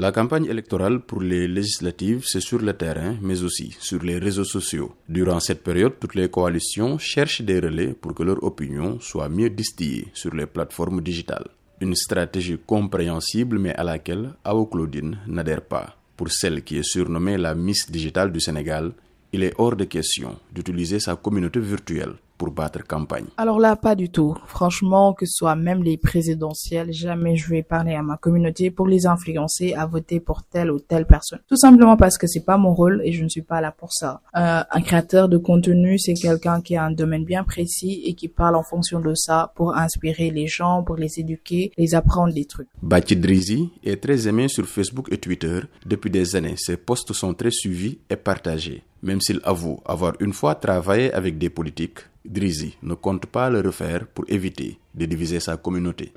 La campagne électorale pour les législatives, c'est sur le terrain, mais aussi sur les réseaux sociaux. Durant cette période, toutes les coalitions cherchent des relais pour que leur opinion soit mieux distillée sur les plateformes digitales. Une stratégie compréhensible, mais à laquelle Ao Claudine n'adhère pas. Pour celle qui est surnommée la Miss Digitale du Sénégal, il est hors de question d'utiliser sa communauté virtuelle pour battre campagne. Alors là, pas du tout. Franchement, que ce soit même les présidentielles, jamais je vais parler à ma communauté pour les influencer à voter pour telle ou telle personne. Tout simplement parce que c'est pas mon rôle et je ne suis pas là pour ça. Euh, un créateur de contenu, c'est quelqu'un qui a un domaine bien précis et qui parle en fonction de ça pour inspirer les gens, pour les éduquer, les apprendre des trucs. Bati Drizi est très aimé sur Facebook et Twitter. Depuis des années, ses posts sont très suivis et partagés. Même s'il avoue avoir une fois travaillé avec des politiques, Drizi ne compte pas le refaire pour éviter de diviser sa communauté.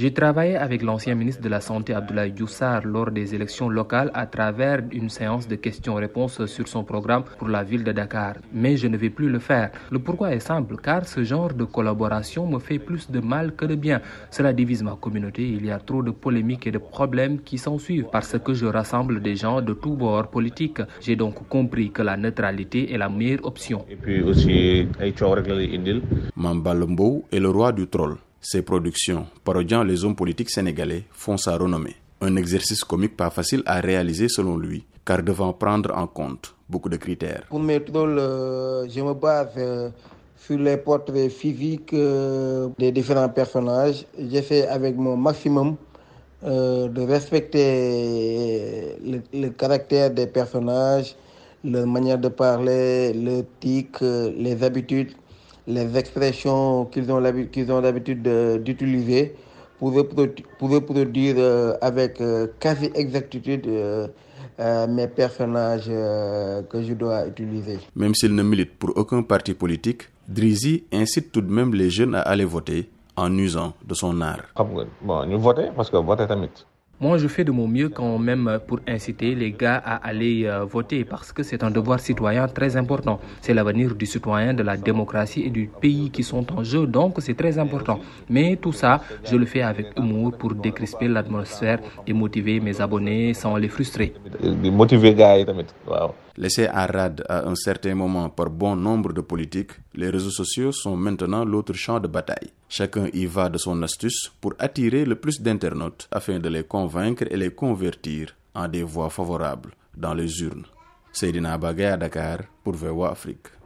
J'ai travaillé avec l'ancien ministre de la Santé Abdoulaye Diouf lors des élections locales à travers une séance de questions-réponses sur son programme pour la ville de Dakar. Mais je ne vais plus le faire. Le pourquoi est simple, car ce genre de collaboration me fait plus de mal que de bien. Cela divise ma communauté. Il y a trop de polémiques et de problèmes qui s'en suivent parce que je rassemble des gens de tous bords politiques. J'ai donc compris que la neutralité est la meilleure option. et puis aussi. Mambalombo est le roi du troll. Ses productions, parodiant les hommes politiques sénégalais, font sa renommée. Un exercice comique pas facile à réaliser selon lui, car devant prendre en compte beaucoup de critères. Pour mes trolls, euh, je me base euh, sur les portraits physiques euh, des différents personnages. J'essaie avec mon maximum de respecter le, le caractère des personnages, leur manière de parler, leur tic, les habitudes, les expressions qu'ils ont l'habi- qu'ils ont l'habitude de- d'utiliser pour reprodu- pour reproduire euh, avec euh, quasi exactitude euh, euh, mes personnages euh, que je dois utiliser. Même s'il ne milite pour aucun parti politique, Drizi incite tout de même les jeunes à aller voter en usant de son art. bon voté parce que tamit Moi, je fais de mon mieux quand même pour inciter les gars à aller euh, voter parce que c'est un devoir citoyen très important. C'est l'avenir du citoyen, de la démocratie et du pays qui sont en jeu, donc c'est très important. Mais tout ça, je le fais avec humour pour décrisper l'atmosphère et motiver mes abonnés sans les frustrer. Laissés à rade à un certain moment par bon nombre de politiques, les réseaux sociaux sont maintenant l'autre champ de bataille. Chacun y va de son astuce pour attirer le plus d'internautes afin de les convaincre et les convertir en des voix favorables dans les urnes. Seydina Bagay à Dakar pour VOA Afrique.